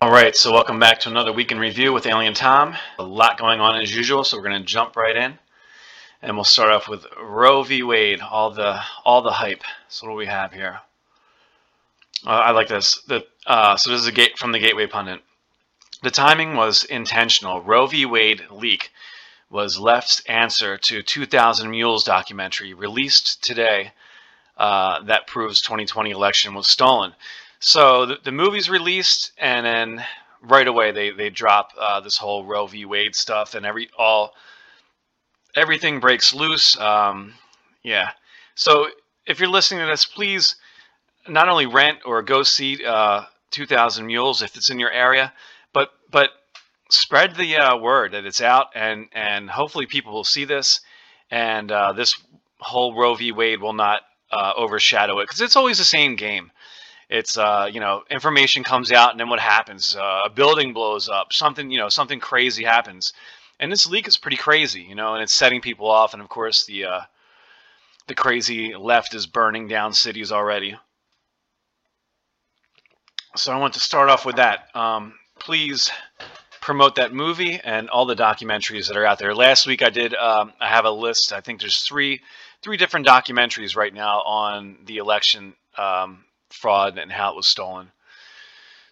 All right, so welcome back to another week in review with Alien Tom. A lot going on as usual, so we're going to jump right in, and we'll start off with Roe v. Wade, all the all the hype. So what do we have here? Uh, I like this. The, uh, so this is a gate from the Gateway Pundit. The timing was intentional. Roe v. Wade leak was left's answer to 2000 Mules documentary released today uh, that proves 2020 election was stolen. So the, the movie's released, and then right away they they drop uh, this whole Roe v. Wade stuff, and every all everything breaks loose. Um, yeah. So if you're listening to this, please not only rent or go see uh, 2,000 Mules if it's in your area, but but spread the uh, word that it's out, and and hopefully people will see this, and uh, this whole Roe v. Wade will not uh, overshadow it because it's always the same game it's uh, you know information comes out and then what happens? Uh, a building blows up something you know something crazy happens. And this leak is pretty crazy you know and it's setting people off. And of course the uh, the crazy left is burning down cities already. So i want to start off with that. Um, please promote that movie and all the documentaries that are out there. Last week i did um, i have a list. I think there's three three different documentaries right now on the election um, fraud and how it was stolen.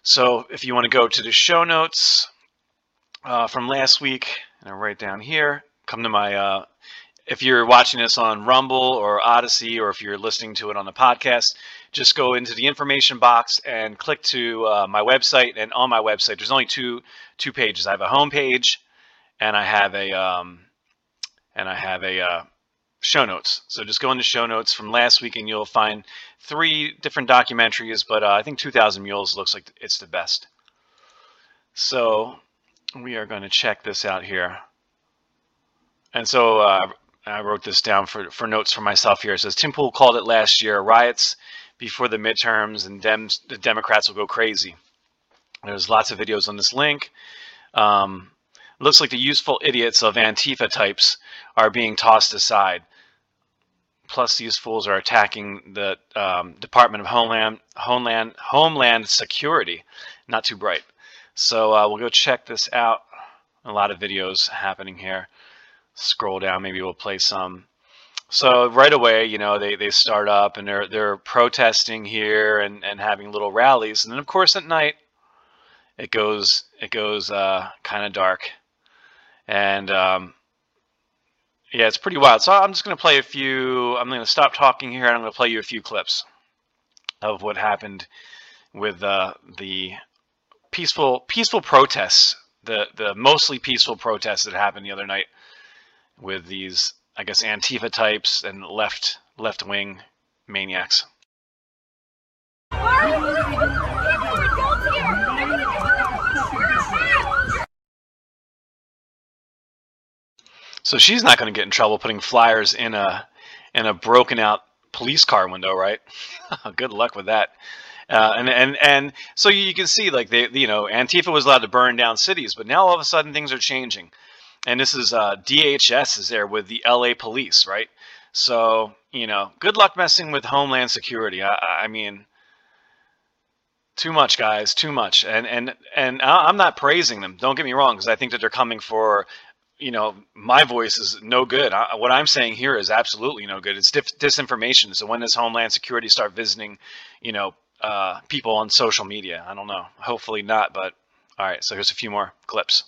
So if you want to go to the show notes uh, from last week, and right down here, come to my, uh, if you're watching this on Rumble or Odysee, or if you're listening to it on the podcast, just go into the information box and click to uh, my website. And on my website, there's only two two pages. I have a home page, and I have a um, and I have a uh, show notes. So just go into show notes from last week and you'll find three different documentaries, but uh, I think 2000 Mules looks like it's the best. So we are going to check this out here. And so uh, I wrote this down for, for notes for myself here. It says Tim Pool called it last year riots before the midterms and Dems, the Democrats will go crazy. There's lots of videos on this link. Um, looks like the useful idiots of Antifa types are being tossed aside. Plus, these fools are attacking the um, Department of Homeland Homeland Homeland Security. Not too bright. So uh, we'll go check this out. A lot of videos happening here. Scroll down. Maybe we'll play some. So right away, you know, they, they start up and they're they're protesting here and, and having little rallies, and then of course at night, it goes it goes uh, kind of dark, and um, yeah, it's pretty wild. So I'm just going to play a few. I'm going to stop talking here and I'm going to play you a few clips of what happened with uh, the peaceful peaceful protests, the the mostly peaceful protests that happened the other night with these, I guess, Antifa types and left left wing maniacs. So she's not going to get in trouble putting flyers in a in a broken out police car window, right? Good luck with that. Uh, and and and so you can see like they you know Antifa was allowed to burn down cities, but now all of a sudden things are changing, and this is uh, DHS is there with the LA police, right? So you know, good luck messing with Homeland Security. I, I mean, too much, guys, too much. And and and I'm not praising them. Don't get me wrong, because I think that they're coming for you know, my voice is no good. I, what I'm saying here is absolutely no good. It's disinformation. So when does Homeland Security start visiting, you know, uh, people on social media? I don't know. Hopefully not. But all right. So here's a few more clips.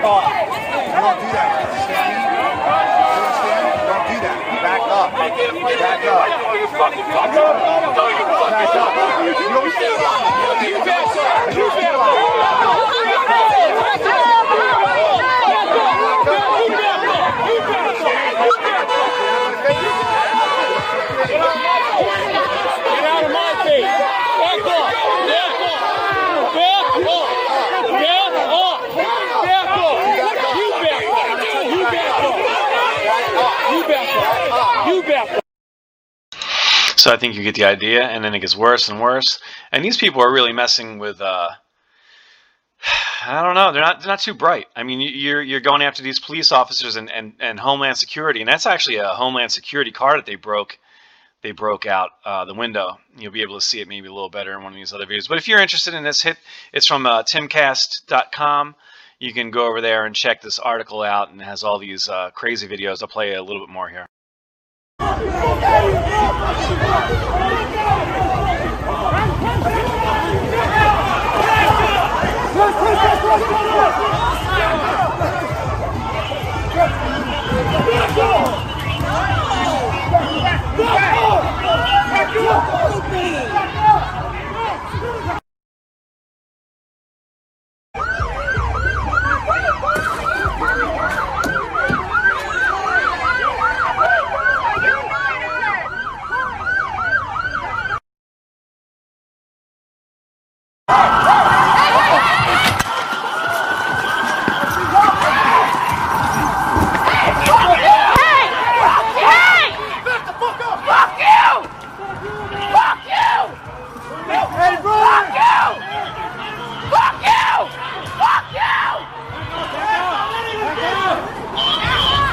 back off. You don't do that. Don't do that. Back up. Back up. No, you fucking fuck up. No, you fucking up. You back up. You back up. You back up. So I think you get the idea, and then it gets worse and worse. And these people are really messing with. Uh, I don't know. They're not. They're not too bright. I mean, you're you're going after these police officers and, and, and Homeland Security, and that's actually a Homeland Security car that they broke. They broke out uh, the window. You'll be able to see it maybe a little better in one of these other videos. But if you're interested in this, hit. It's from uh, timcast.com. You can go over there and check this article out, and it has all these uh, crazy videos. I'll play a little bit more here. Let's go!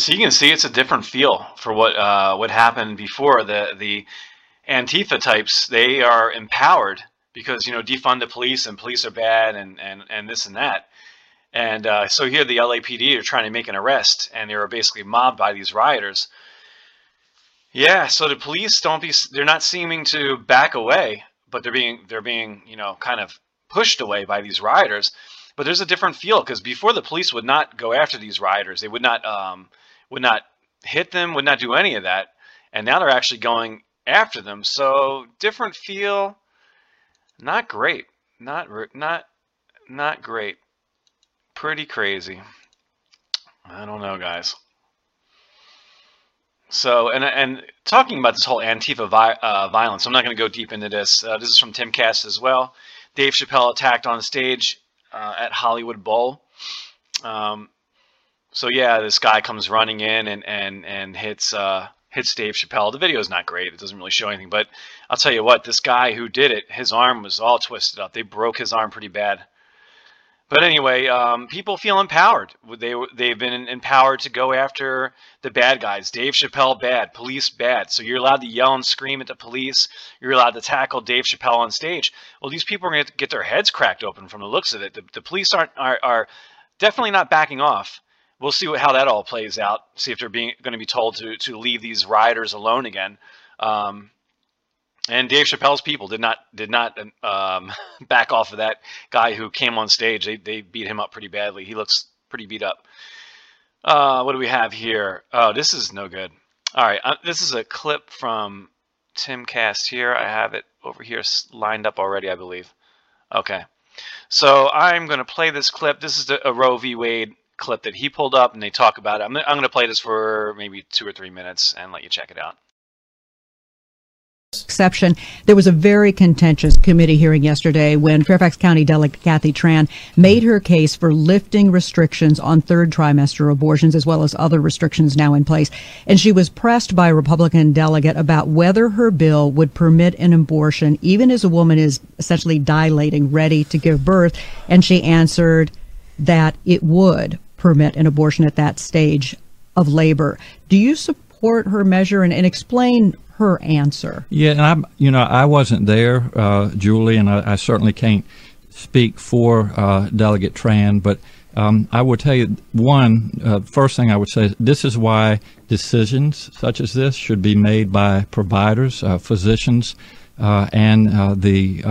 so you can see it's a different feel for what uh, what happened before. The the Antifa types they are empowered because you know defund the police and police are bad and and and this and that. And uh, so here the LAPD are trying to make an arrest and they were basically mobbed by these rioters. Yeah, so the police don't be they're not seeming to back away, but they're being they're being you know kind of pushed away by these rioters. But there's a different feel because before the police would not go after these rioters. They would not um, would not hit them, would not do any of that. And now they're actually going after them. So different feel. Not great. Not not not great. Pretty crazy. I don't know, guys. So, and and talking about this whole Antifa vi uh, violence, I'm not going to go deep into this. Uh, this is from Timcast as well. Dave Chappelle attacked on stage uh, at Hollywood Bowl. Um, so yeah, this guy comes running in and and and hits uh, hits Dave Chappelle. The video is not great; it doesn't really show anything. But I'll tell you what, this guy who did it, his arm was all twisted up. They broke his arm pretty bad. But anyway, um, people feel empowered. They they've been empowered to go after the bad guys. Dave Chappelle bad, police bad. So you're allowed to yell and scream at the police. You're allowed to tackle Dave Chappelle on stage. Well, these people are going to get their heads cracked open from the looks of it. The, the police aren't are, are definitely not backing off. We'll see how that all plays out. See if they're being going to be told to to leave these rioters alone again. Um, and Dave Chappelle's people did not did not um, back off of that guy who came on stage. They they beat him up pretty badly. He looks pretty beat up. Uh, what do we have here? Oh, this is no good. All right, uh, this is a clip from Timcast here. I have it over here lined up already, I believe. Okay, so I'm going to play this clip. This is the, a Roe v. Wade clip that he pulled up, and they talk about it. I'm, I'm going to play this for maybe two or three minutes and let you check it out exception. There was a very contentious committee hearing yesterday when Fairfax County Delegate Kathy Tran made her case for lifting restrictions on third trimester abortions as well as other restrictions now in place. And she was pressed by a Republican delegate about whether her bill would permit an abortion even as a woman is essentially dilating, ready to give birth. And she answered that it would permit an abortion at that stage of labor. Do you support her measure and, and explain her answer. Yeah, and I'm, you know, I wasn't there, uh, Julie, and I, I, certainly can't speak for uh, Delegate Tran, but um, I will tell you one uh, first thing I would say this is why decisions such as this should be made by providers, uh, physicians, uh, and uh, the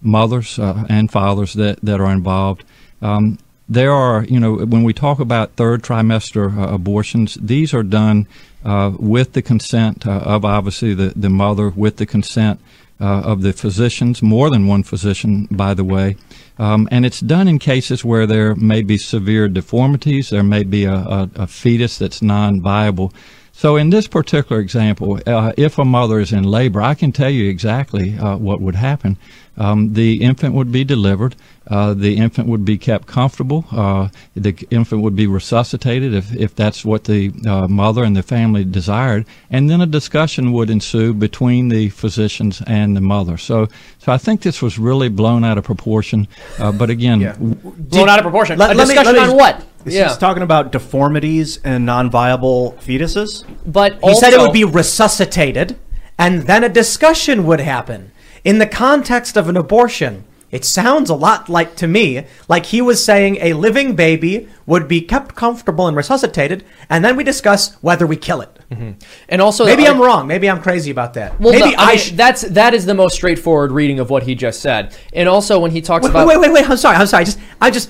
mothers and fathers that, that are involved. Um, there are, you know, when we talk about third trimester uh, abortions, these are done uh, with the consent uh, of obviously the, the mother, with the consent uh, of the physicians, more than one physician, by the way. Um, and it's done in cases where there may be severe deformities, there may be a, a, a fetus that's non viable. So, in this particular example, uh, if a mother is in labor, I can tell you exactly uh, what would happen. Um, the infant would be delivered. Uh, the infant would be kept comfortable. Uh, the infant would be resuscitated if, if that's what the uh, mother and the family desired. And then a discussion would ensue between the physicians and the mother. So, so I think this was really blown out of proportion. Uh, but again, Yeah. Blown out of proportion. Let- a let me- discussion let me- on what? Yeah. is talking about deformities and non-viable fetuses. but He also, said it would be resuscitated, and then a discussion would happen. In the context of an abortion, it sounds a lot like to me like he was saying a living baby would be kept comfortable and resuscitated, and then we discuss whether we kill it. Mm-hmm. and also Maybe I- I'm wrong. Maybe I'm crazy about that. Well, Maybe no, I, mean, sh- that's that is the most straightforward reading of what he just said. And also when he talks Wait, about wait, wait, wait. I'm sorry. I'm sorry. Just, I just,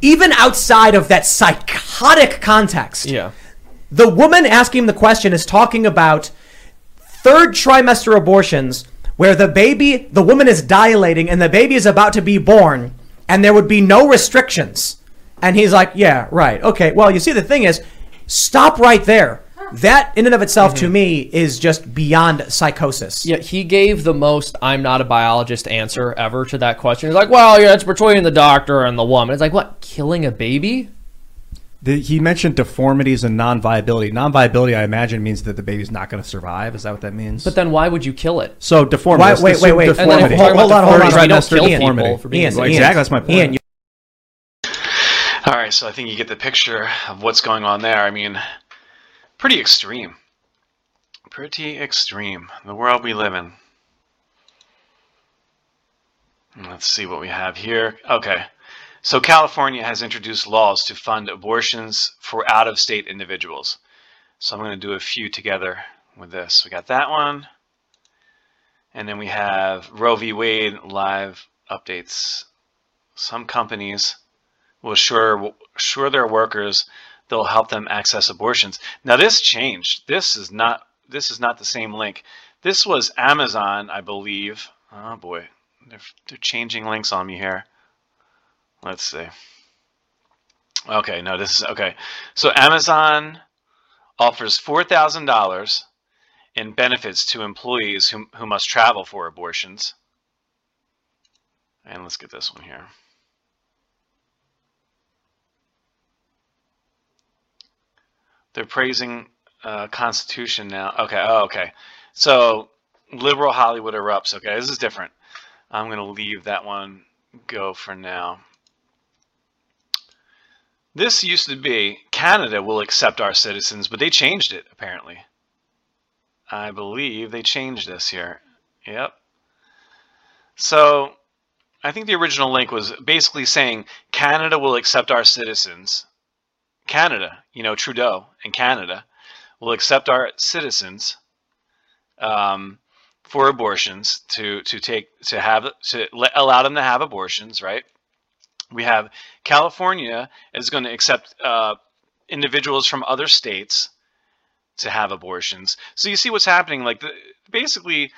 even outside of that psychotic context, yeah. the woman asking the question is talking about third trimester abortions where the baby, the woman is dilating and the baby is about to be born and there would be no restrictions. And he's like, yeah, right. Okay. Well, you see, the thing is, stop right there. That in and of itself to mm-hmm. me is just beyond psychosis. Yeah, he gave the most I'm not a biologist answer ever to that question. He's like, well, yeah, it's between the doctor and the woman. It's like, what, killing a baby? The, he mentioned deformities and non-viability. Non-viability, I imagine, means that the baby's not going to survive. Is that what that means? But then why would you kill it? so deformity. Why- wait, wait, wait. And then Deformity. we're Hold on, hold on, deformities, we don't kill deformity. people for being Ian, Well, Ian, exactly. That's my point. Ian, you- All right, so I think you get the picture of what's going on there. I mean, pretty extreme. Pretty extreme. The world we live in. Let's see what we have here. Okay. So California has introduced laws to fund abortions for out of state individuals. So I'm going to do a few together with this. We got that one. And then we have Roe v. Wade live updates. Some companies will assure, assure their workers they'll help them access abortions. Now this changed. This is not this is not the same link. This was Amazon, I believe. Oh boy, they're, they're changing links on me here. Let's see. Okay, no, this is okay. So Amazon offers four thousand dollars in benefits to employees who, who must travel for abortions. And let's get this one here. They're praising uh, Constitution now. Okay. Oh, okay. So liberal Hollywood erupts. Okay, this is different. I'm going to leave that one go for now. This used to be Canada will accept our citizens, but they changed it apparently. I believe they changed this here. Yep. So I think the original link was basically saying Canada will accept our citizens. Canada, you know, Trudeau and Canada will accept our citizens um, for abortions to to take to have to let, allow them to have abortions, right? We have California is going to accept uh, individuals from other states to have abortions. So you see what's happening. Like the, basically,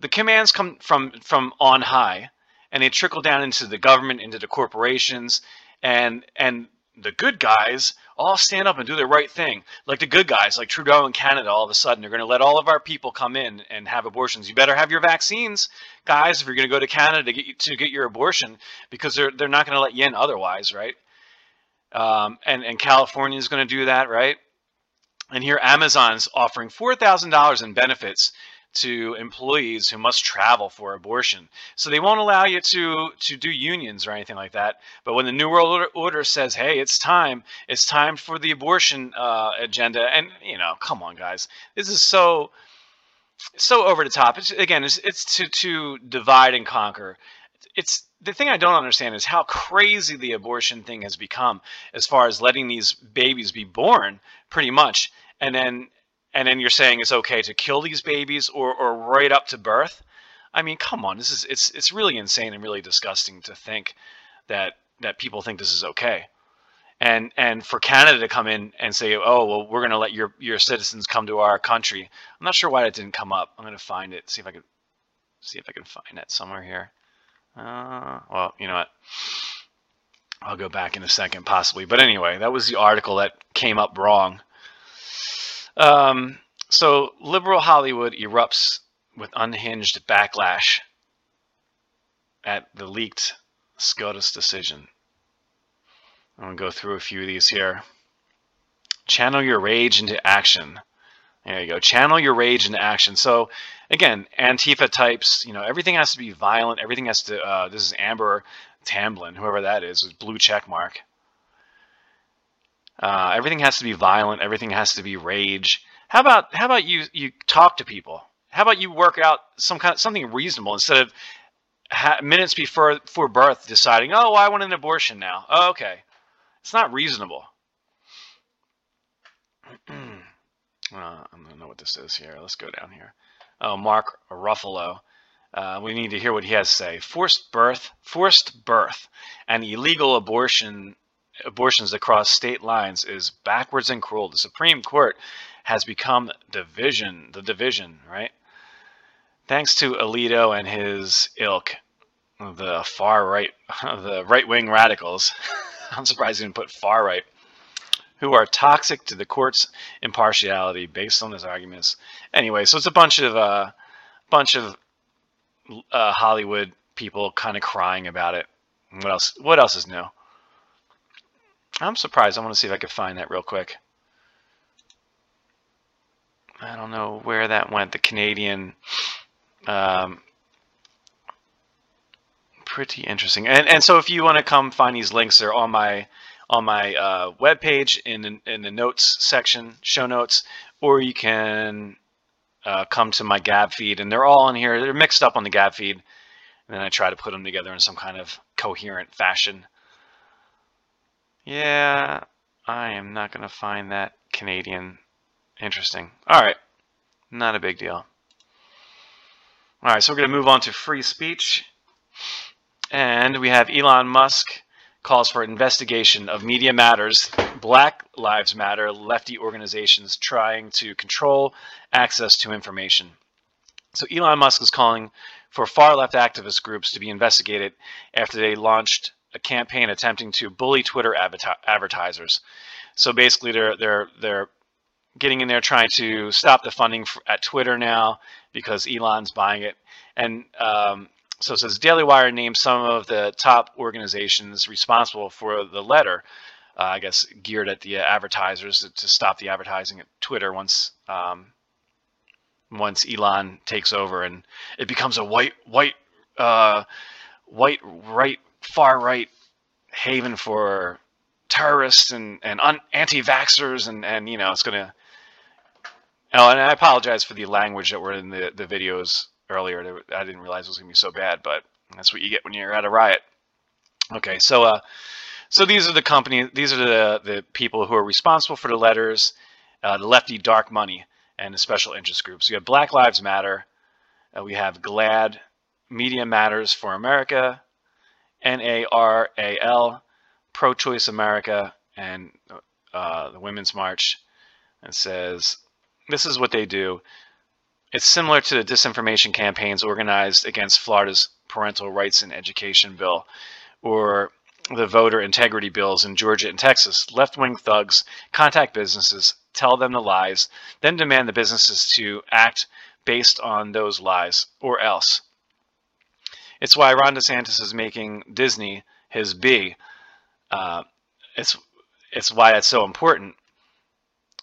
the commands come from from on high, and they trickle down into the government, into the corporations, and and the good guys all stand up and do the right thing. Like the good guys, like Trudeau in Canada, all of a sudden they're going to let all of our people come in and have abortions. You better have your vaccines, guys, if you're going to go to Canada to get to get your abortion, because they're they're not going to let you in otherwise, right? Um, and and California is going to do that, right? And here Amazon's offering four thousand dollars in benefits to employees who must travel for abortion. So they won't allow you to to do unions or anything like that. But when the New World Order, says, "Hey, it's time. It's time for the abortion uh, agenda," and you know, come on, guys, this is so so over the top. It's again, it's, it's to to divide and conquer. It's the thing I don't understand is how crazy the abortion thing has become, as far as letting these babies be born, pretty much, and then and then you're saying it's okay to kill these babies or, or right up to birth. I mean, come on, this is it's it's really insane and really disgusting to think that that people think this is okay. And and for Canada to come in and say, oh well, we're going to let your your citizens come to our country. I'm not sure why that didn't come up. I'm going to find it, see if I could see if I can find it somewhere here. Uh, well, you know what? I'll go back in a second, possibly. But anyway, that was the article that came up wrong. Um, so, liberal Hollywood erupts with unhinged backlash at the leaked SCOTUS decision. I'm going to go through a few of these here. Channel your rage into action. There you go. Channel your rage into action. So, again, Antifa types, you know, everything has to be violent. Everything has to, uh, this is Amber Tamblyn, whoever that is, with blue check mark. Uh, everything has to be violent. Everything has to be rage. How about how about you you talk to people? How about you work out some kind of something reasonable instead of ha- minutes before before birth deciding, oh, I want an abortion now. Oh, okay, it's not reasonable. uh, I don't know what this is here. Let's go down here. Oh, Mark Ruffalo. Uh, we need to hear what he has to say. Forced birth, forced birth, and illegal abortion abortions across state lines is backwards and cruel. The Supreme Court has become division, the division, right? Thanks to Alito and his ilk, the far right, the right wing radicals. I'm surprised he didn't put far right, who are toxic to the court's impartiality based on his arguments. Anyway, so it's a bunch of uh, bunch of uh, Hollywood people kind of crying about it. What else? What else is new? I'm surprised. I want to see if I can find that real quick. I don't know where that went. The Canadian, um, pretty interesting. And and so if you want to come find these links, they're on my on my uh, web page in the, in the notes section, show notes, or you can uh, come to my Gab feed, and they're all in here. They're mixed up on the Gab feed, and then I try to put them together in some kind of coherent fashion. Yeah, I am not going to find that Canadian interesting. All right, not a big deal. All right, so we're going to move on to free speech. And we have Elon Musk calls for investigation of Media Matters, Black Lives Matter, lefty organizations trying to control access to information. So Elon Musk is calling for far left activist groups to be investigated after they launched a campaign attempting to bully Twitter advertisers. So basically, they're they're they're getting in there trying to stop the funding for, at Twitter now because Elon's buying it. And um, so it says Daily Wire named some of the top organizations responsible for the letter. Uh, I guess geared at the advertisers to, to, stop the advertising at Twitter once um, once Elon takes over and it becomes a white white uh, white right far right haven for terrorists and and un- anti-vaxxers and and you know it's gonna oh and I apologize for the language that were in the the videos earlier I didn't realize it was gonna be so bad but that's what you get when you're at a riot. Okay so uh so these are the company these are the the people who are responsible for the letters uh, the lefty dark money and the special interest groups. You have Black Lives Matter uh, we have GLAAD, Media Matters for America NARAL, Pro Choice America, and uh, the Women's March. and says this is what they do. It's similar to the disinformation campaigns organized against Florida's parental rights and education bill or the voter integrity bills in Georgia and Texas. Left wing thugs contact businesses, tell them the lies, then demand the businesses to act based on those lies or else. It's why Ron DeSantis is making Disney his B. Uh, it's it's why it's so important.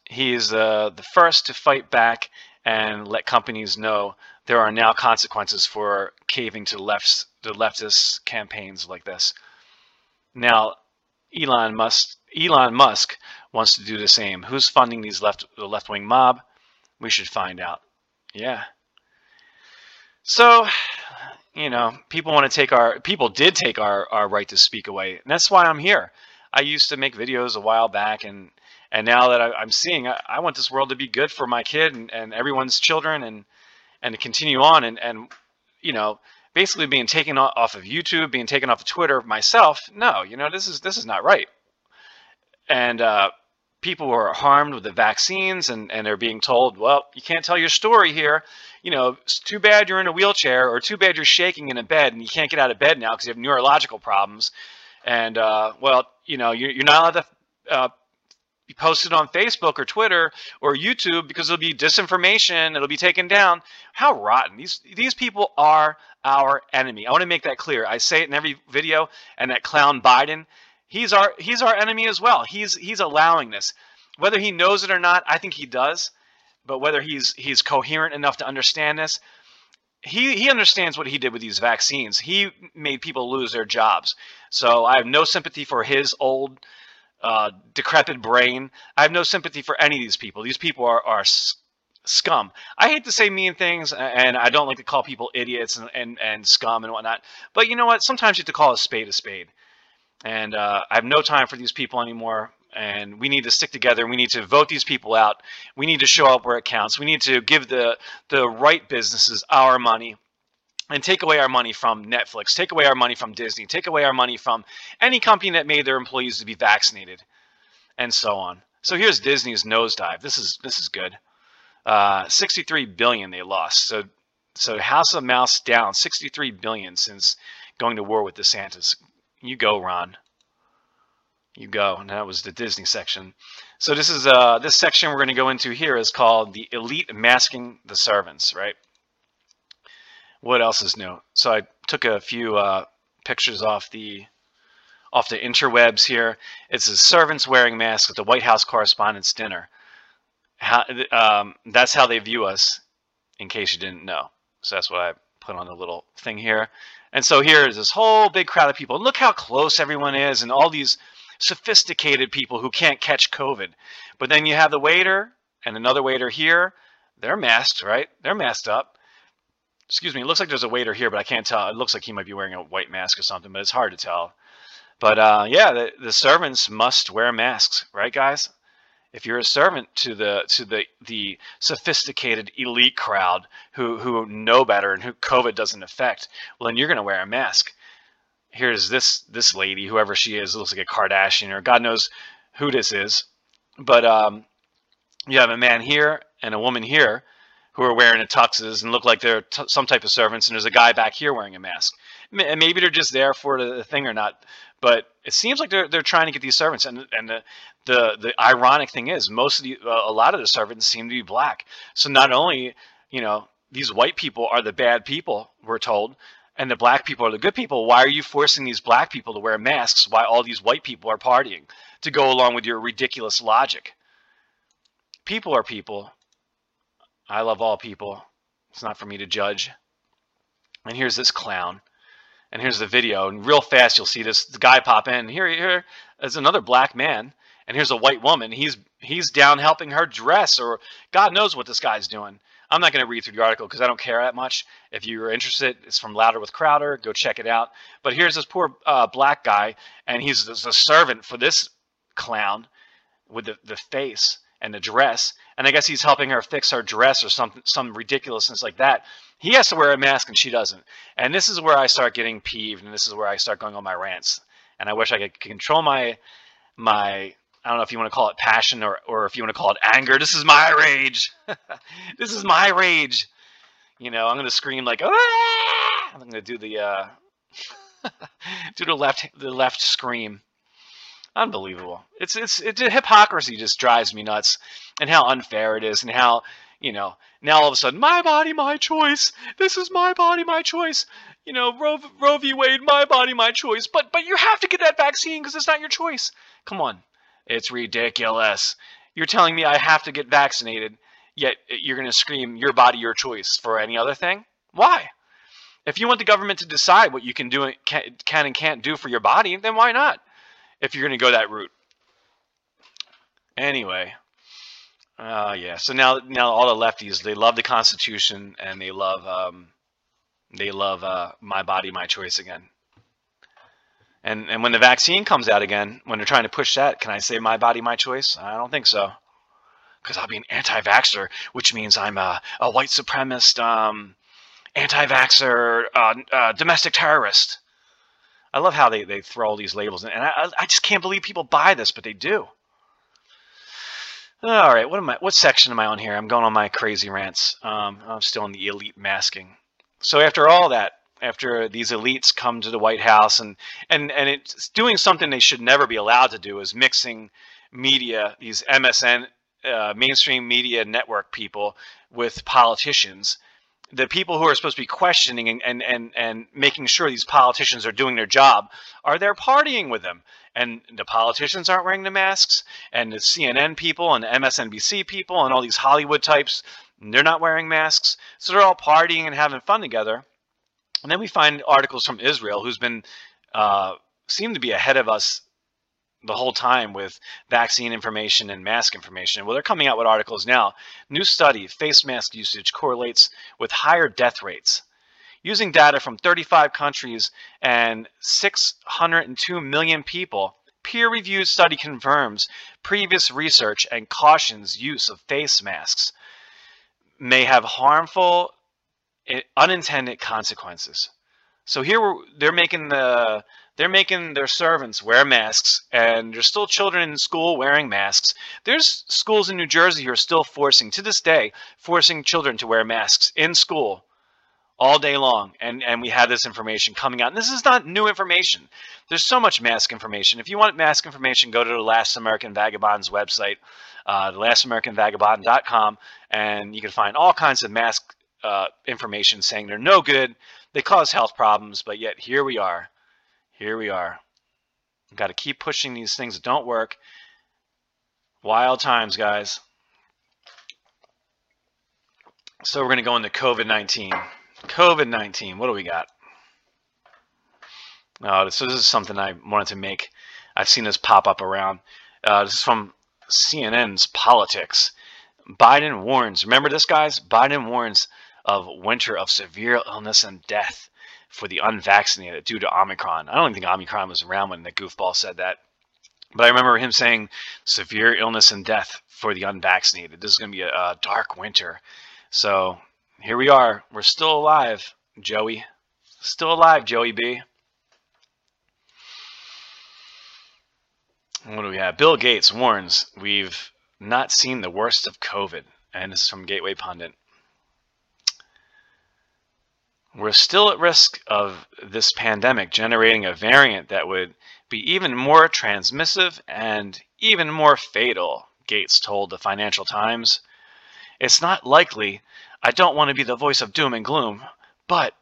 He's uh, the first to fight back and let companies know there are now consequences for caving to lefts the leftist campaigns like this. Now, Elon Musk Elon Musk wants to do the same. Who's funding these left the left wing mob? We should find out. Yeah. So you know, people want to take our people did take our our right to speak away, and that's why I'm here. I used to make videos a while back, and and now that I, am seeing, I, I, want this world to be good for my kid and, and everyone's children, and and to continue on, and and you know, basically being taken off of YouTube, being taken off of Twitter myself. No, you know, this is this is not right. And uh, people are harmed with the vaccines and, and they're being told, well, you can't tell your story here. You know, it's too bad you're in a wheelchair or too bad you're shaking in a bed and you can't get out of bed now because you have neurological problems. And, uh, well, you know, you're, you're not allowed to uh, be posted on Facebook or Twitter or YouTube because it'll be disinformation. It'll be taken down. How rotten! These these people are our enemy. I want to make that clear. I say it in every video. And that clown Biden, he's our he's our enemy as well. He's he's allowing this, whether he knows it or not. I think he does, but whether he's he's coherent enough to understand this. He, he understands what he did with these vaccines. He made people lose their jobs. So I have no sympathy for his old uh, decrepit brain. I have no sympathy for any of these people. These people are, are scum. I hate to say mean things, and I don't like to call people idiots and, and, and scum and whatnot. But you know what? Sometimes you have to call a spade a spade. And uh, I have no time for these people anymore. And we need to stick together. We need to vote these people out. We need to show up where it counts. We need to give the the right businesses our money and take away our money from Netflix, take away our money from Disney, take away our money from any company that made their employees to be vaccinated, and so on. So here's Disney's nosedive. This is this is good. Uh, 63 billion they lost. So so House of Mouse down 63 billion since going to war with DeSantis. You go, Ron. You go. And that was the Disney section. So this is uh this section we're going to go into here is called the elite masking the servants, right? what else is new? So I took a few uh, pictures off the off the interwebs here. It's the servants wearing masks at the White House Correspondents' Dinner. How, um, that's how they view us, in case you didn't know. So that's what I put on the little thing here. And so here is this whole big crowd of people. And look how close everyone is, and all these sophisticated people who can't catch COVID. But then you have the waiter and another waiter here. They're masked, right? They're masked up excuse me, it looks like there's a waiter here, but I can't tell. It looks like he might be wearing a white mask or something, but it's hard to tell. But uh, yeah, the, the servants must wear masks, right, guys? If you're a servant to the to the the sophisticated elite crowd who who know better and who COVID doesn't affect, well, then you're going to wear a mask. Here's this this lady, whoever she is, looks like a Kardashian or God knows who this is, but um, you have a man here and a woman here who are wearing tuxes and look like they're t- some type of servants, and there's a guy back here wearing a mask. Maybe they're just there for the thing or not, but it seems like they're they're trying to get these servants. And and the the, the ironic thing is, most of the uh, a lot of the servants seem to be black. So not only you know these white people are the bad people, we're told, and the black people are the good people. Why are you forcing these black people to wear masks while all these white people are partying to go along with your ridiculous logic? People are people, I love all people. It's not for me to judge. And here's this clown. And here's the video. And real fast, you'll see this guy pop in. Here, here is another black man. And here's a white woman. He's he's down helping her dress, or God knows what this guy's doing. I'm not going to read through the article because I don't care that much. If you're interested, it's from Louder with Crowder. Go check it out. But here's this poor uh, black guy, and he's the servant for this clown with the, the face and the dress, and I guess he's helping her fix her dress or some some ridiculousness like that. He has to wear a mask and she doesn't. And this is where I start getting peeved, and this is where I start going on my rants. And I wish I could control my my I don't know if you want to call it passion or or if you want to call it anger. This is my rage. this is my rage. You know, I'm gonna scream like ah! I'm gonna do the uh, do the left the left scream. Unbelievable. It's it's it's hypocrisy just drives me nuts, and how unfair it is, and how you know now all of a sudden my body my choice. This is my body my choice. You know Roe, Roe v. Wade my body my choice. But but you have to get that vaccine because it's not your choice. Come on, it's ridiculous. You're telling me I have to get vaccinated, yet uh, you're going to scream your body your choice for any other thing? Why? If you want the government to decide what you can do can, can and can't do for your body, then why not? If you're going to go that route. Anyway, uh, yeah. So now, now all the lefties they love the Constitution and they love um, they love uh, my body, my choice again. And and when the vaccine comes out again, when they're trying to push that, can I say my body, my choice? I don't think so, because I'll be an anti-vaxxer, which means I'm a, a white supremacist, um, anti-vaxxer, uh, uh, domestic terrorist. I love how they, they throw all these labels in, and I, I just can't believe people buy this, but they do. All right, what am I? What section am I on here? I'm going on my crazy rants. Um, I'm still in the elite masking. So after all that, after these elites come to the White House and and and it's doing something they should never be allowed to do is mixing media, these MSN uh, mainstream media network people with politicians. The people who are supposed to be questioning and, and, and, and making sure these politicians are doing their job are there partying with them. And the politicians aren't wearing the masks, and the CNN people and MSNBC people and all these Hollywood types, they're not wearing masks. So they're all partying and having fun together. And then we find articles from Israel, who's been uh, seem to be ahead of us the whole time with vaccine information and mask information. Well, they're coming out with articles now. New study: face mask usage correlates with higher death rates. Using data from 35 countries and 602 million people, peer-reviewed study confirms previous research and cautions use of face masks may have harmful eh, unintended consequences. So here they're making the they're making their servants wear masks, and there's still children in school wearing masks. There's schools in New Jersey who are still forcing, to this day, forcing children to wear masks in school all day long. And and we have this information coming out. And this is not new information. There's so much mask information. If you want mask information, go to the Last American Vagabonds website, uh, thelastamericanvagabond.com, and you can find all kinds of mask uh, information saying they're no good, they cause health problems, but yet here we are. Here we are. Got to keep pushing these things that don't work. Wild times, guys. So we're going to go into COVID 19. COVID 19. What do we got? Oh, so this is something I wanted to make. I've seen this pop up around. Uh, this is from CNN's Politics. Biden warns. Remember this, guys? Biden warns of winter of severe illness and death for the unvaccinated due to Omicron. I don't think Omicron was around when the goofball said that. But I remember him saying severe illness and death for the unvaccinated. This is going to be a, a dark winter. So here we are. We're still alive, Joey. Still alive, Joey B. What do we have? Bill Gates warns we've not seen the worst of COVID. And this is from Gateway Pundit. We're still at risk of this pandemic generating a variant that would be even more transmissive and even more fatal, Gates told the Financial Times. It's not likely. I don't want to be the voice of doom and gloom, but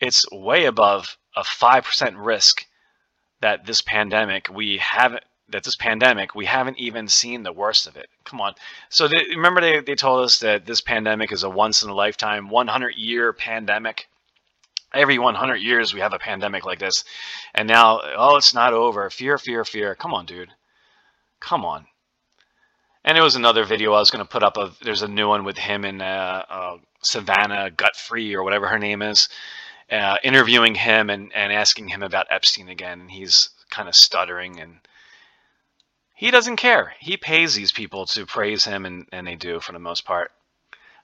it's way above a 5% risk that this pandemic we haven't that this pandemic we haven't even seen the worst of it come on so they, remember they, they told us that this pandemic is a once in a lifetime 100 year pandemic every 100 years we have a pandemic like this and now oh it's not over. Fear fear fear. Come on dude. Come on. And there was another video i was going to put up of there's a new one with him and uh, uh, savannah Guthrie or whatever her name is uh, interviewing him and, and asking him about epstein again and he's kind of stuttering and he doesn't care. He pays these people to praise him and, and they do for the most part.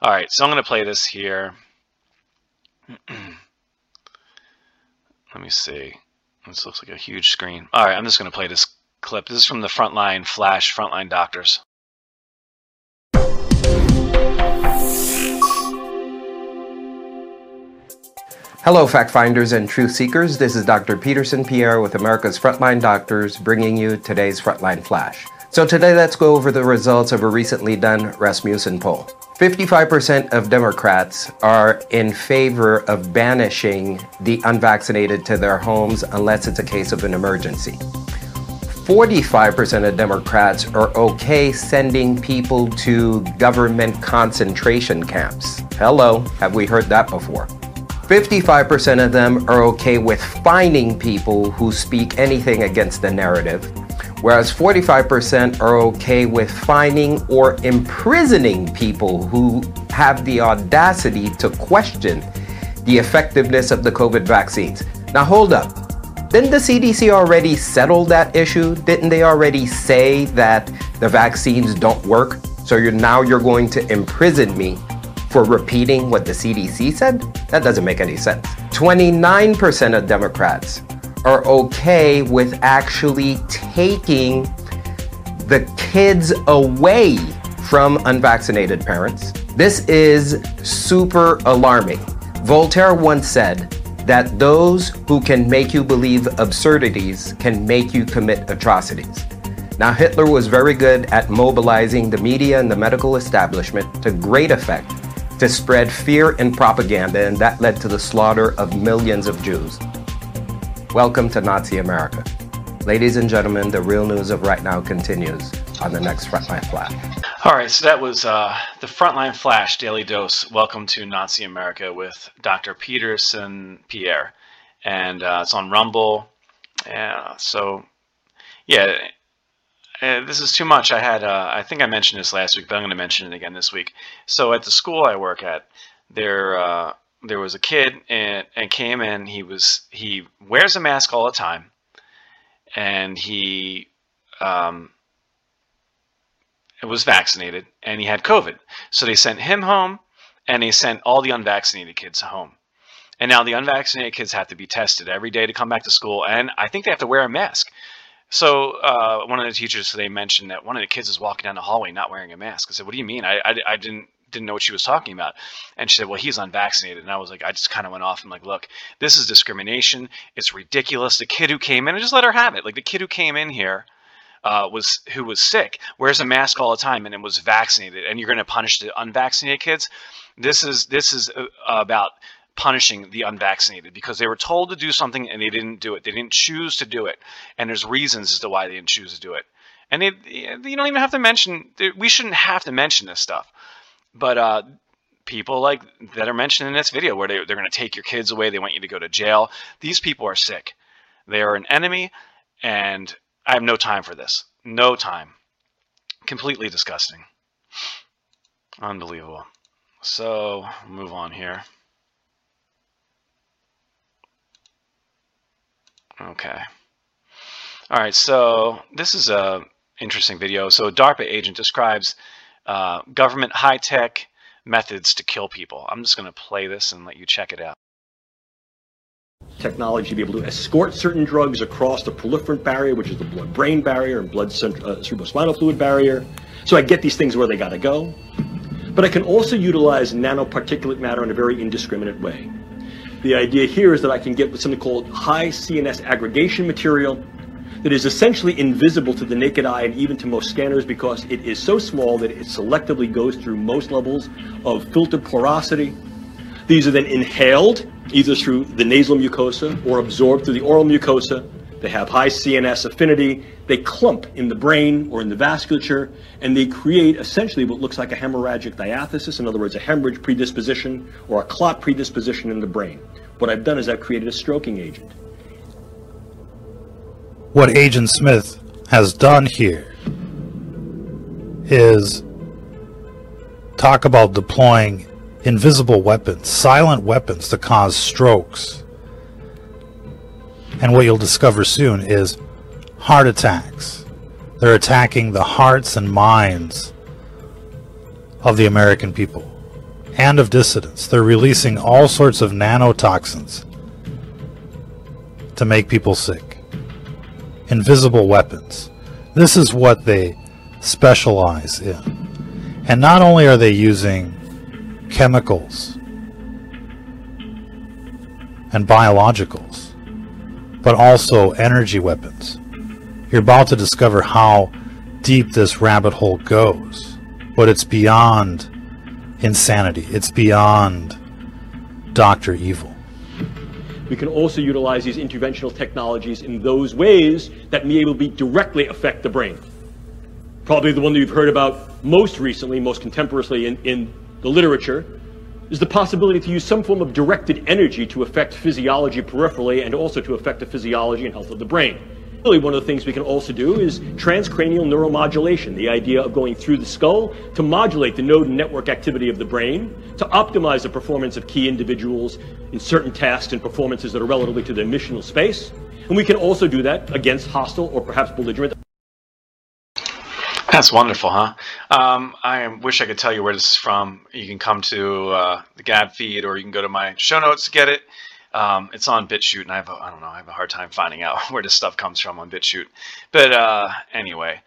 All right so i'm going to play this here Let me see. This looks like a huge screen. All right, I'm just going to play this clip. This is from the Frontline Flash Frontline Doctors. Hello, fact finders and truth seekers. This is Dr. Peterson Pierre with America's Frontline Doctors bringing you today's Frontline Flash. So, today let's go over the results of a recently done Rasmussen poll. 55% of Democrats are in favor of banishing the unvaccinated to their homes unless it's a case of an emergency. 45% of Democrats are okay sending people to government concentration camps. Hello, have we heard that before? 55% of them are okay with fining people who speak anything against the narrative, whereas 45% are okay with fining or imprisoning people who have the audacity to question the effectiveness of the COVID vaccines. Now, hold up. Didn't the CDC already settle that issue? Didn't they already say that the vaccines don't work? So you're now you're going to imprison me for repeating what the CDC said? That doesn't make any sense. 29% of Democrats are okay with actually taking the kids away from unvaccinated parents. This is super alarming. Voltaire once said that those who can make you believe absurdities can make you commit atrocities. Now, Hitler was very good at mobilizing the media and the medical establishment to great effect to spread fear and propaganda, and that led to the slaughter of millions of Jews. Welcome to Nazi America. Ladies and gentlemen, the real news of right now continues on the next Frontline Flash. All right, so that was uh, the Frontline Flash Daily Dose. Welcome to Nazi America with Dr. Peterson Pierre. And uh, it's on Rumble. Yeah, so, yeah, uh, this is too much. I had, uh, I think I mentioned this last week, but I'm going to mention it again this week. So at the school I work at, there, uh, there was a kid and, and came in. He was, he wears a mask all the time, and he, um, was vaccinated and he had COVID. So they sent him home and they sent all the unvaccinated kids home. And now the unvaccinated kids have to be tested every day to come back to school. And I think they have to wear a mask. So uh, one of the teachers today mentioned that one of the kids is walking down the hallway not wearing a mask. I said, "What do you mean? I, I, I didn't didn't know what she was talking about." And she said, "Well, he's unvaccinated." And I was like, I just kind of went off and like, "Look, this is discrimination. It's ridiculous. The kid who came in, and just let her have it. Like the kid who came in here uh, was who was sick, wears a mask all the time, and it was vaccinated, and you're going to punish the unvaccinated kids. This is this is uh, about punishing the unvaccinated because they were told to do something and they didn't do it. They didn't choose to do it, and there's reasons as to why they didn't choose to do it. And it, you don't even have to mention. We shouldn't have to mention this stuff, but uh, people like that are mentioned in this video where they, they're going to take your kids away. They want you to go to jail. These people are sick. They are an enemy, and I have no time for this. No time. Completely disgusting. Unbelievable. So, move on here. Okay. All right, so this is a interesting video. So DARPA agent describes uh, government high-tech methods to kill people. I'm just going to play this and let you check it out. Technology to be able to escort certain drugs across the proliferant barrier, which is the blood-brain barrier and blood uh, cerebrospinal fluid barrier. So I get these things where they got to go. But I can also utilize nanoparticulate matter in a very indiscriminate way. The idea here is that I can get something called high CNS aggregation material that is essentially invisible to the naked eye and even to most scanners because it is so small that it selectively goes through most levels of filter porosity. These are then inhaled either through the nasal mucosa or absorbed through the oral mucosa. They have high CNS affinity. They clump in the brain or in the vasculature, and they create essentially what looks like a hemorrhagic diathesis, in other words, a hemorrhage predisposition or a clot predisposition in the brain. What I've done is I've created a stroking agent. What Agent Smith has done here is talk about deploying invisible weapons, silent weapons to cause strokes. And what you'll discover soon is heart attacks. They're attacking the hearts and minds of the American people and of dissidents. They're releasing all sorts of nanotoxins to make people sick. Invisible weapons. This is what they specialize in. And not only are they using chemicals and biologicals, but also energy weapons. You're about to discover how deep this rabbit hole goes, but it's beyond insanity. It's beyond Dr. Evil. We can also utilize these interventional technologies in those ways that may able to directly affect the brain. Probably the one that you've heard about most recently, most contemporaneously in, in the literature, is the possibility to use some form of directed energy to affect physiology peripherally and also to affect the physiology and health of the brain. Really, one of the things we can also do is transcranial neuromodulation, the idea of going through the skull to modulate the node and network activity of the brain, to optimize the performance of key individuals in certain tasks and performances that are relatively to their missional space. And we can also do that against hostile or perhaps belligerent that's wonderful, huh? Um, I wish I could tell you where this is from. You can come to uh, the Gab feed, or you can go to my show notes to get it. Um, it's on BitChute, and I have a, I don't know I have a hard time finding out where this stuff comes from on BitChute. But uh, anyway,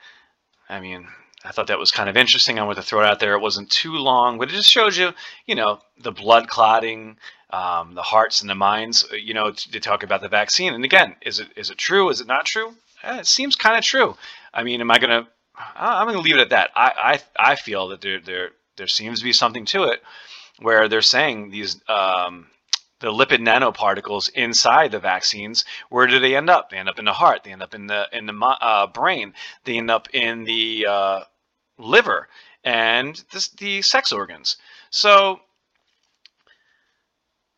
I mean, I thought that was kind of interesting. I wanted to throw it out there. It wasn't too long, but it just shows you, you know, the blood clotting, um, the hearts and the minds. uh, You know, to, to talk about the vaccine. And again, is it is it true? Is it not true? Eh, it seems kind of true. I mean, am I gonna? I'm gonna leave it at that. I I, I feel that there there there seems to be something to it, where they're saying these. Um, the lipid nanoparticles inside the vaccines where do they end up? They end up in the heart. They end up in the in the uh, brain. They end up in the uh, liver and the sex organs. So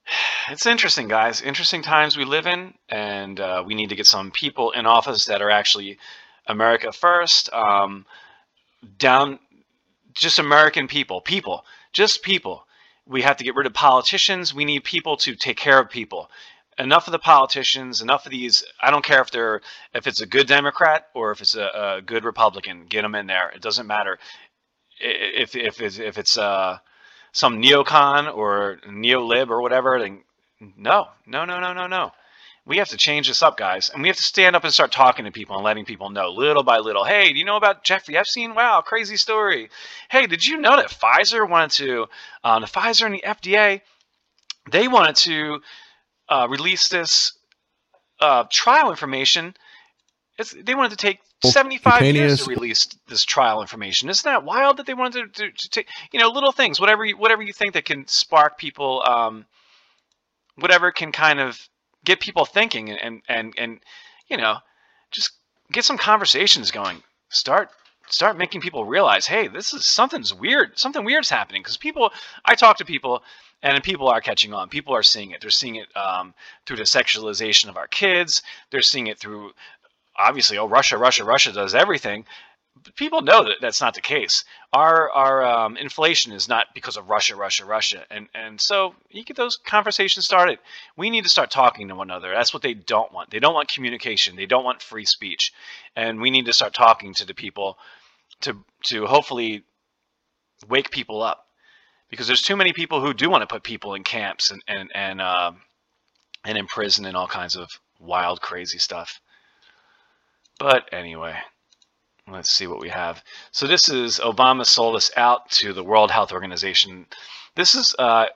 it's interesting guys. Interesting times we live in and uh, we need to get some people in office that are actually america first. Um, down just american people. People. Just people we have to get rid of politicians. We need people to take care of people. Enough of the politicians. Enough of these. I don't care if they're if it's a good Democrat or if it's a, a good Republican. Get them in there. It doesn't matter. If if it's, if it's uh, some neocon or neolib or whatever, then no, no, no, no, no, no. We have to change this up, guys, and we have to stand up and start talking to people and letting people know little by little. Hey, do you know about Jeffrey Epstein? Wow, crazy story. Hey, did you know that Pfizer wanted to, um, the Pfizer and the FDA, they wanted to uh, release this uh, trial information. It's, they wanted to take 75 years to release this trial information. Isn't that wild that they wanted to, to, to take, you know, little things, whatever you, whatever you think that can spark people, um, whatever can kind of get people thinking and, and, and, you know, just get some conversations going. Start start making people realize, hey, this is something's weird. Something weird's happening because people. I talk to people, and people are catching on. People are seeing it. They're seeing it um, through the sexualization of our kids. They're seeing it through, obviously, oh, Russia, Russia, Russia does everything. People know that that's not the case. Our our um, inflation is not because of Russia, Russia, Russia, and and so you get those conversations started. We need to start talking to one another. That's what they don't want. They don't want communication. They don't want free speech, and we need to start talking to the people to to hopefully wake people up because there's too many people who do want to put people in camps and and and uh, and in prison and all kinds of wild, crazy stuff. But anyway, let's see what we have. So this is Obama sold us out to the World Health Organization. This is uh,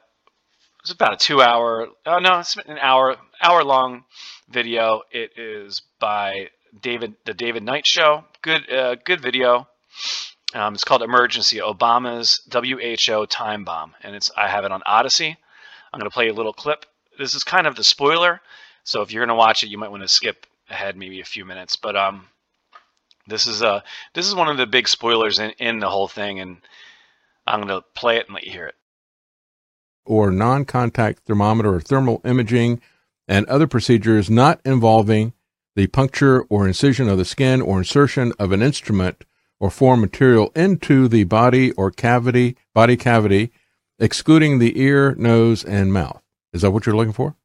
it's about a two-hour. Oh no, it's an hour hour long video. It is by David the David Knight Show. Good uh, good video. Um, it's called Emergency Obama's WHO Time Bomb, and it's I have it on Odysee. I'm going to play a little clip. This is kind of the spoiler, so if you're going to watch it, you might want to skip ahead maybe a few minutes. But um, this is uh this is one of the big spoilers in, in the whole thing, and I'm going to play it and let you hear it. or non contact thermometer or thermal imaging and other procedures not involving the puncture or incision of the skin or insertion of an instrument or foreign material into the body or cavity, body cavity, excluding the ear, nose, and mouth. Is that what you're looking for?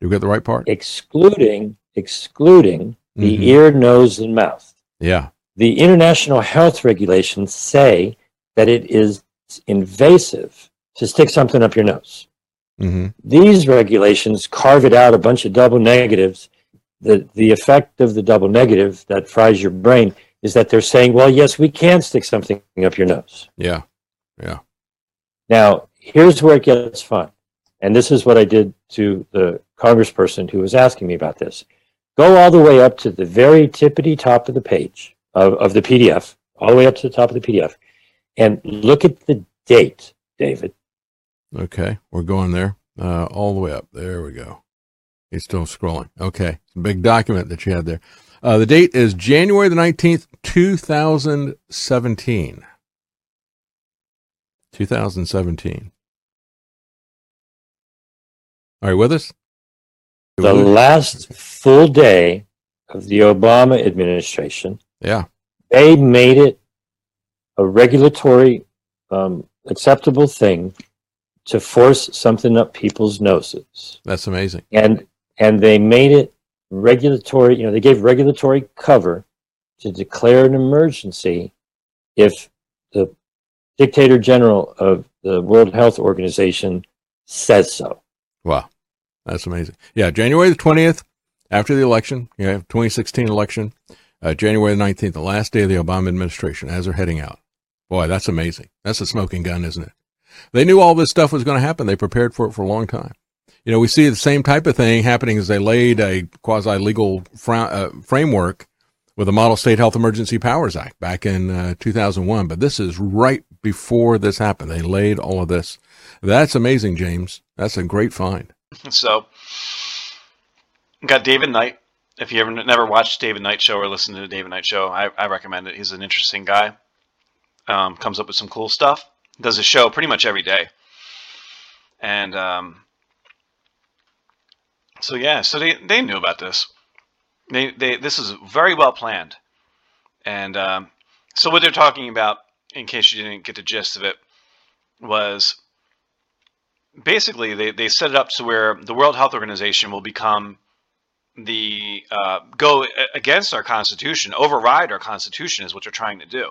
You got the right part? excluding excluding the Mhm. ear, nose, and mouth. Yeah. The international health regulations say that it is invasive to stick something up your nose. Mm-hmm. These regulations carve it out a bunch of double negatives. The the effect of the double negative that fries your brain is that they're saying, well, yes, we can stick something up your nose. Yeah. Yeah. Now, here's where it gets fun. And this is what I did to the congressperson who was asking me about this. Go all the way up to the very tippity top of the page of, of the PDF, all the way up to the top of the PDF, and look at the date, David. Okay. We're going there uh, all the way up. There we go. He's still scrolling. Okay. Big document that you had there. Uh, the date is January the 19th, 2017. 2017. Are you with us? The last full day of the Obama administration, Yeah. they made it a regulatory um, acceptable thing to force something up people's noses. That's amazing. and and they made it regulatory you know they gave regulatory cover to declare an emergency if the dictator general of the world health organization says so Wow. That's amazing. Yeah. January the 20th, after the election, yeah, 2016 election, uh, January the 19th, the last day of the Obama administration, as they're heading out. Boy, that's amazing. That's a smoking gun, isn't it? They knew all this stuff was going to happen. They prepared for it for a long time. You know, we see the same type of thing happening as they laid a quasi legal uh, framework with the Model State Health Emergency Powers Act back in uh, 2001. But this is right before this happened. They laid all of this. That's amazing, James. That's a great find. So, got David Knight. If you ever never watched David Knight show or listened to the David Knight show, I, I recommend it. He's an interesting guy. Um, comes up with some cool stuff. Does a show pretty much every day. And um, so yeah, so they, they knew about this. They, they this is very well planned. And um, so what they're talking about, in case you didn't get the gist of it, was basically they, they set it up to where the World Health Organization will become the uh, go against our Constitution, override our Constitution is what they're trying to do.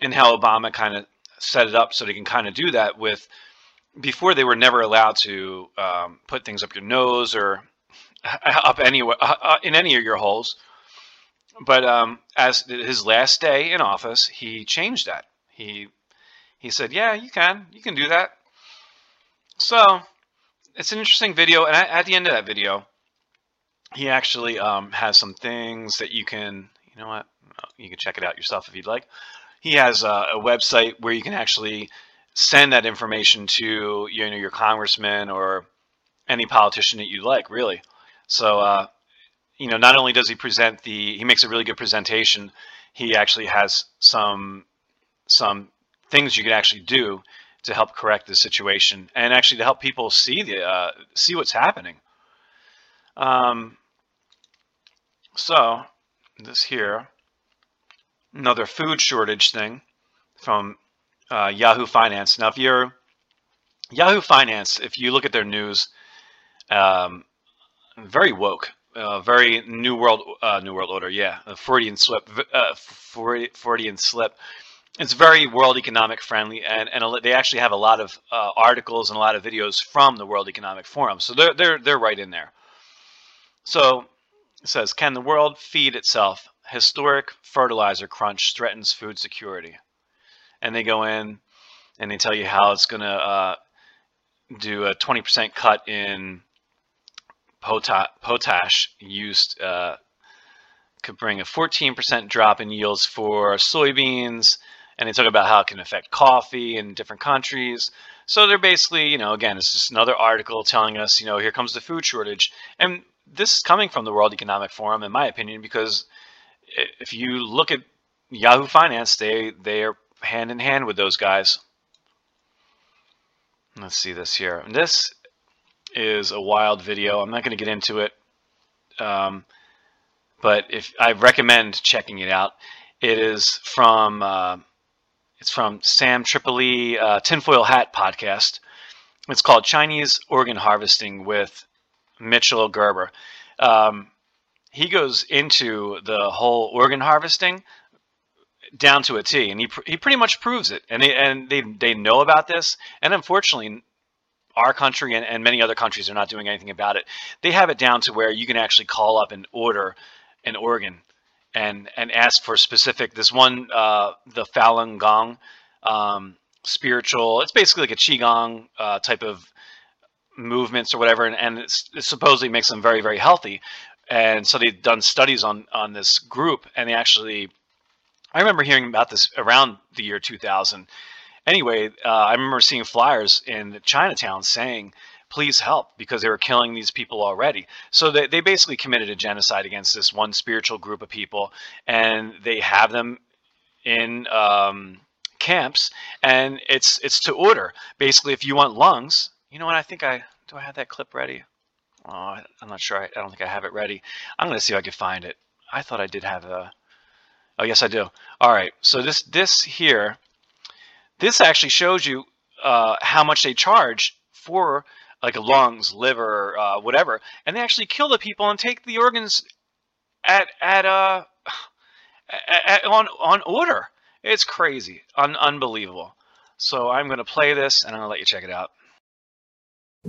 And how Obama kind of set it up so they can kind of do that with before they were never allowed to um, put things up your nose or up anywhere uh, uh, in any of your holes. But um, as his last day in office, he changed that. He he said, "Yeah, you can, you can do that." So it's an interesting video, and at the end of that video, he actually um, has some things that you can, you know what, you can check it out yourself if you'd like. He has a, a website where you can actually send that information to you know your congressman or any politician that you like, really. So, uh, you know, not only does he present the, he makes a really good presentation. He actually has some some things you can actually do to help correct the situation and actually to help people see the uh, see what's happening. Um, so this here, another food shortage thing from uh, Yahoo Finance. Now, if you're Yahoo Finance, if you look at their news, um, very woke, uh, very new world, uh, new world order. Yeah, Freudian slip, uh, Freudian slip. It's very world economic friendly, and, and they actually have a lot of uh, articles and a lot of videos from the World Economic Forum. So they're they're they're right in there. So it says, "Can the world feed itself? Historic fertilizer crunch threatens food security." And they go in and they tell you how it's going to uh, do a 20% cut in potash used uh, could bring a 14% drop in yields for soybeans. And they talk about how it can affect coffee in different countries. So they're basically, you know, again, it's just another article telling us, you know, here comes the food shortage. And this is coming from the World Economic Forum, in my opinion, because if you look at Yahoo Finance, they they are hand in hand with those guys. Let's see this here. And this is a wild video. I'm not going to get into it, um, but if I recommend checking it out. It is from uh, it's from Sam Tripoli uh, Tinfoil Hat podcast. It's called Chinese Organ Harvesting with Mitchell Gerber. Um, he goes into the whole organ harvesting down to a T, and he he pretty much proves it. And they and they they know about this, and unfortunately, our country and, and many other countries are not doing anything about it. They have it down to where you can actually call up and order an organ and and ask for specific. This one, uh, the Falun Gong um, spiritual. It's basically like a qigong uh, type of movements or whatever, and, and it supposedly makes them very very healthy. And so they've done studies on on this group, and they actually. I remember hearing about this around the year 2000 anyway, uh, I remember seeing flyers in Chinatown saying, please help because they were killing these people already. So they, they basically committed a genocide against this one spiritual group of people and they have them in um, camps and it's it's to order. Basically, if you want lungs, you know what? I think I do I have that clip ready? Oh, I'm not sure. I, I don't think I have it ready. I'm going to see if I can find it. I thought I did have a. Oh yes, I do. All right. So this this here this actually shows you uh, how much they charge for like lungs, liver, uh, whatever, and they actually kill the people and take the organs at at uh at, on on order. It's crazy, Un- unbelievable. So I'm going to play this and I'm going to let you check it out.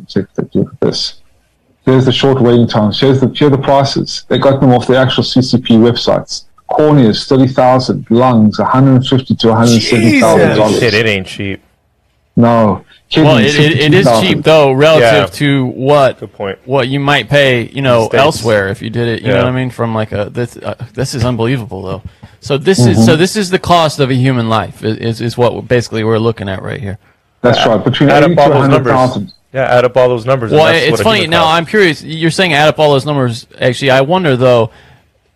Check this. There's the short waiting times. Here's the here are the prices. They got them off the actual CCP websites. corneas, 30,000, lungs, 150 to 170,000 dollars. Shit, it ain't cheap. No. Well, it, it, it is cheap though, relative Yeah. to what Good point. what you might pay, you know, States. elsewhere if you did it. You know what I mean? From like a this uh, this is unbelievable though. So this is Mhm. so this is the cost of a human life is is, is what basically we're looking at right here. That's right. Between Add 80 up to all those numbers. 100,000. Yeah, add up all those numbers. Well, it's what funny. Now costs. I'm curious. You're saying add up all those numbers. Actually, I wonder though,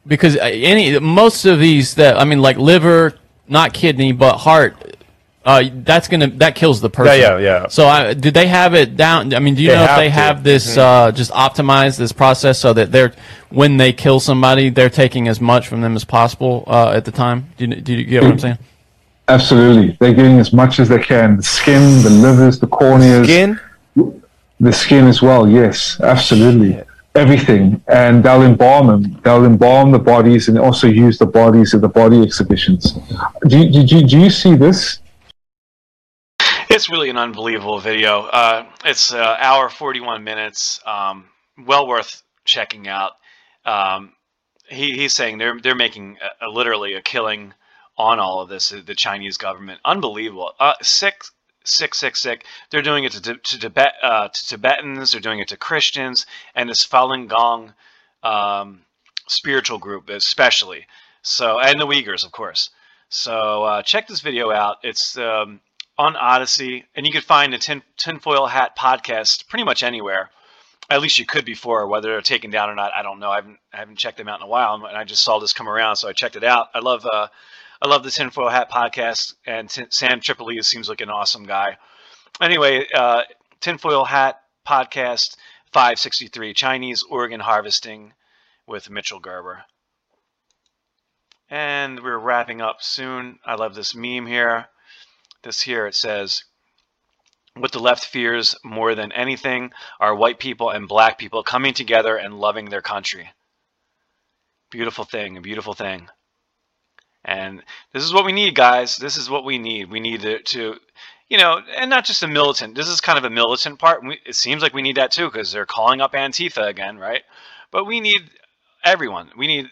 because uh, any most of these that I mean, like liver, not kidney, but heart. Uh, that's gonna that kills the person. Yeah, yeah, yeah. So, I, did they have it down? I mean, do you They know if have they to. have this Mhm. uh, just optimized this process so that they're when they kill somebody, they're taking as much from them as possible uh, at the time? Do you, do you get what I'm saying? Absolutely. They're getting as much as they can. The skin, the livers, the corneas. Skin? The skin as well, yes. Absolutely. Everything. And they'll embalm them. They'll embalm the bodies and also use the bodies at the body exhibitions. Do you, did you, do you see this? It's really an unbelievable video. Uh, it's uh, hour 41 minutes. Um, well worth checking out. Um, he, he's saying they're they're making a, a, literally a killing on all of this. The Chinese government, unbelievable. Uh, sick, sick, sick, sick. They're doing it to to Tibet uh, to Tibetans. They're doing it to Christians and this Falun Gong um, spiritual group, especially. So and the Uyghurs, of course. So uh, check this video out. It's um, on Odysee, and you can find the tin, Tinfoil Hat podcast pretty much anywhere. At least you could before. Whether they're taken down or not, I don't know. I haven't I haven't checked them out in a while, and I just saw this come around, so I checked it out. I love uh, I love the Tinfoil Hat podcast, and Tin Sam Tripoli seems like an awesome guy. Anyway, uh, Tinfoil Hat podcast 563 Chinese organ harvesting with Mitchell Gerber. And we're wrapping up soon. I love this meme here. This here it says, what the left fears more than anything are white people and black people coming together and loving their country. Beautiful thing, a beautiful thing. And this is what we need, guys. This is what we need. We need to, to you know, and not just a militant. This is kind of a militant part. We, it seems like we need that too because they're calling up Antifa again, right? But we need everyone. We need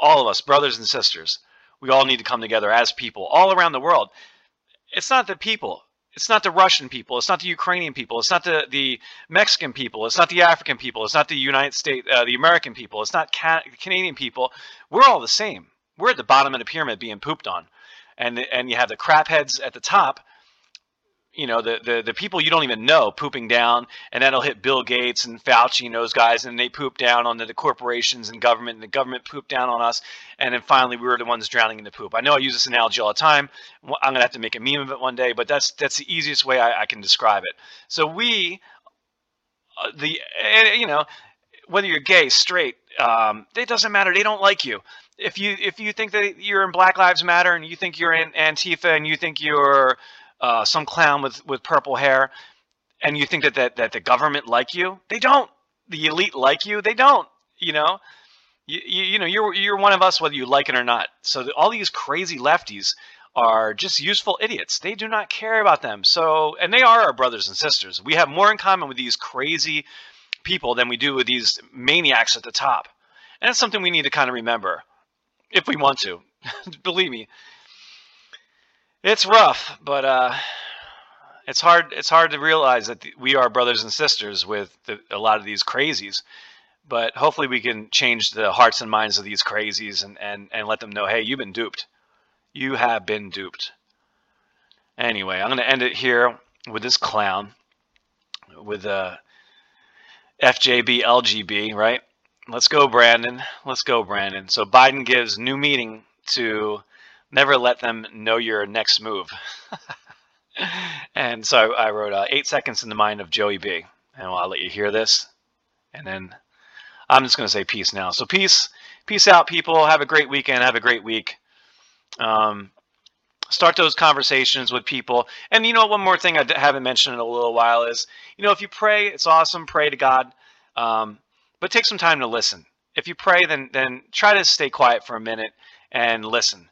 all of us, brothers and sisters. We all need to come together as people all around the world. It's not the people. It's not the Russian people. It's not the Ukrainian people. It's not the, the Mexican people. It's not the African people. It's not the United States, uh, the American people. It's not Can- Canadian people. We're all the same. We're at the bottom of the pyramid being pooped on, and and you have the crap heads at the top. You know the, the the people you don't even know pooping down, and that'll hit Bill Gates and Fauci and those guys, and they poop down on the, the corporations and government, and the government poop down on us, and then finally we were the ones drowning in the poop. I know I use this analogy all the time. I'm gonna have to make a meme of it one day, but that's that's the easiest way I, I can describe it. So we, uh, the uh, you know, whether you're gay, straight, um, it doesn't matter. They don't like you. If you if you think that you're in Black Lives Matter and you think you're in Antifa and you think you're uh, some clown with with purple hair, and you think that, that that the government like you, they don't. The elite like you, they don't. You know, you, you, you know you're you're one of us whether you like it or not. So all these crazy lefties are just useful idiots. They do not care about them. So and they are our brothers and sisters. We have more in common with these crazy people than we do with these maniacs at the top. And that's something we need to kind of remember if we want to. Believe me. It's rough, but uh, it's hard it's hard to realize that we are brothers and sisters with the, a lot of these crazies. But hopefully we can change the hearts and minds of these crazies and, and, and let them know, hey, you've been duped. You have been duped. Anyway, I'm going to end it here with this clown, with uh, FJB LGB, right? Let's go, Brandon. Let's go, Brandon. So Biden gives new meaning to never let them know your next move. and so I, wrote uh, eight seconds in the mind of Joey B. And I'll let you hear this. And then I'm just going to say peace now. So peace, peace out, people. Have a great weekend. Have a great week. Um, start those conversations with people. And you know, one more thing I haven't mentioned in a little while is, you know, if you pray, it's awesome. Pray to God, um, but take some time to listen. If you pray, then then try to stay quiet for a minute and listen,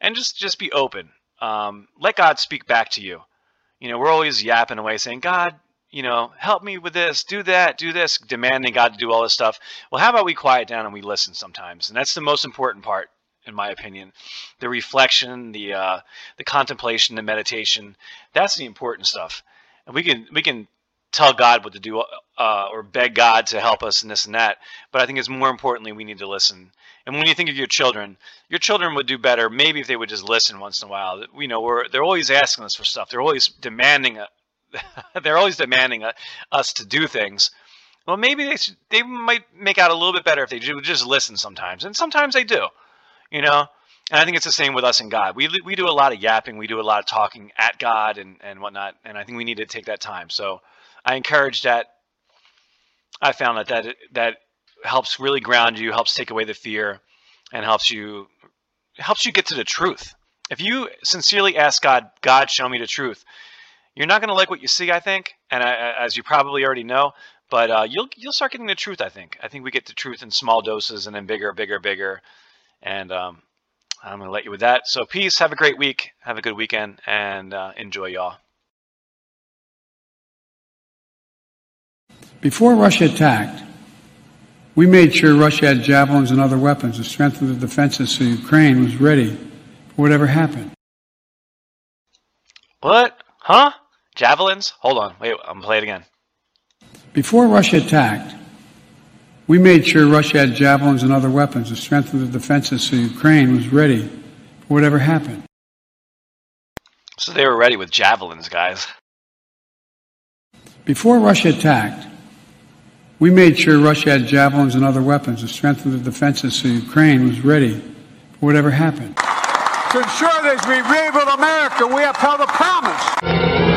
and just just be open. Um, let God speak back to you. You know, we're always yapping away saying, God, you know, help me with this, do that, do this, demanding God to do all this stuff. Well, how about we quiet down and we listen sometimes? And that's the most important part. in my opinion. The reflection, the uh, the contemplation, the meditation, that's the important stuff. And we can we can tell God what to do uh, or beg God to help us and this and that. But I think it's more importantly we need to listen. And when you think of your children, your children would do better maybe if they would just listen once in a while. You know, we're, they're always asking us for stuff. They're always demanding a, they're always demanding a, us to do things. Well, maybe they should, they might make out a little bit better if they would just listen sometimes, and sometimes they do. You know, and I think it's the same with us and God. We we do a lot of yapping, we do a lot of talking at God and and whatnot, and I think we need to take that time. So I encourage that. I found that that that helps really ground you, helps take away the fear, and helps you helps you get to the truth. If you sincerely ask God, God, show me the truth, you're not going to like what you see, I think, and I, as you probably already know. But uh, you'll you'll start getting the truth. I think. I think we get the truth in small doses and then bigger, bigger, bigger. And um, I'm going to let you with that. So peace. Have a great week. Have a good weekend, and uh, enjoy y'all. Before Russia attacked, we made sure Russia had javelins and other weapons to strengthen the defenses so Ukraine was ready for whatever happened. What? Huh? Javelins? Hold on. Wait, I'm going to play it again. Before Russia attacked, we made sure Russia had javelins and other weapons to strengthen the defenses so Ukraine was ready for whatever happened. So they were ready with javelins, guys. Before Russia attacked, we made sure Russia had javelins and other weapons to strengthen the defenses so Ukraine was ready for whatever happened. To ensure that we rebuild America, we upheld a promise.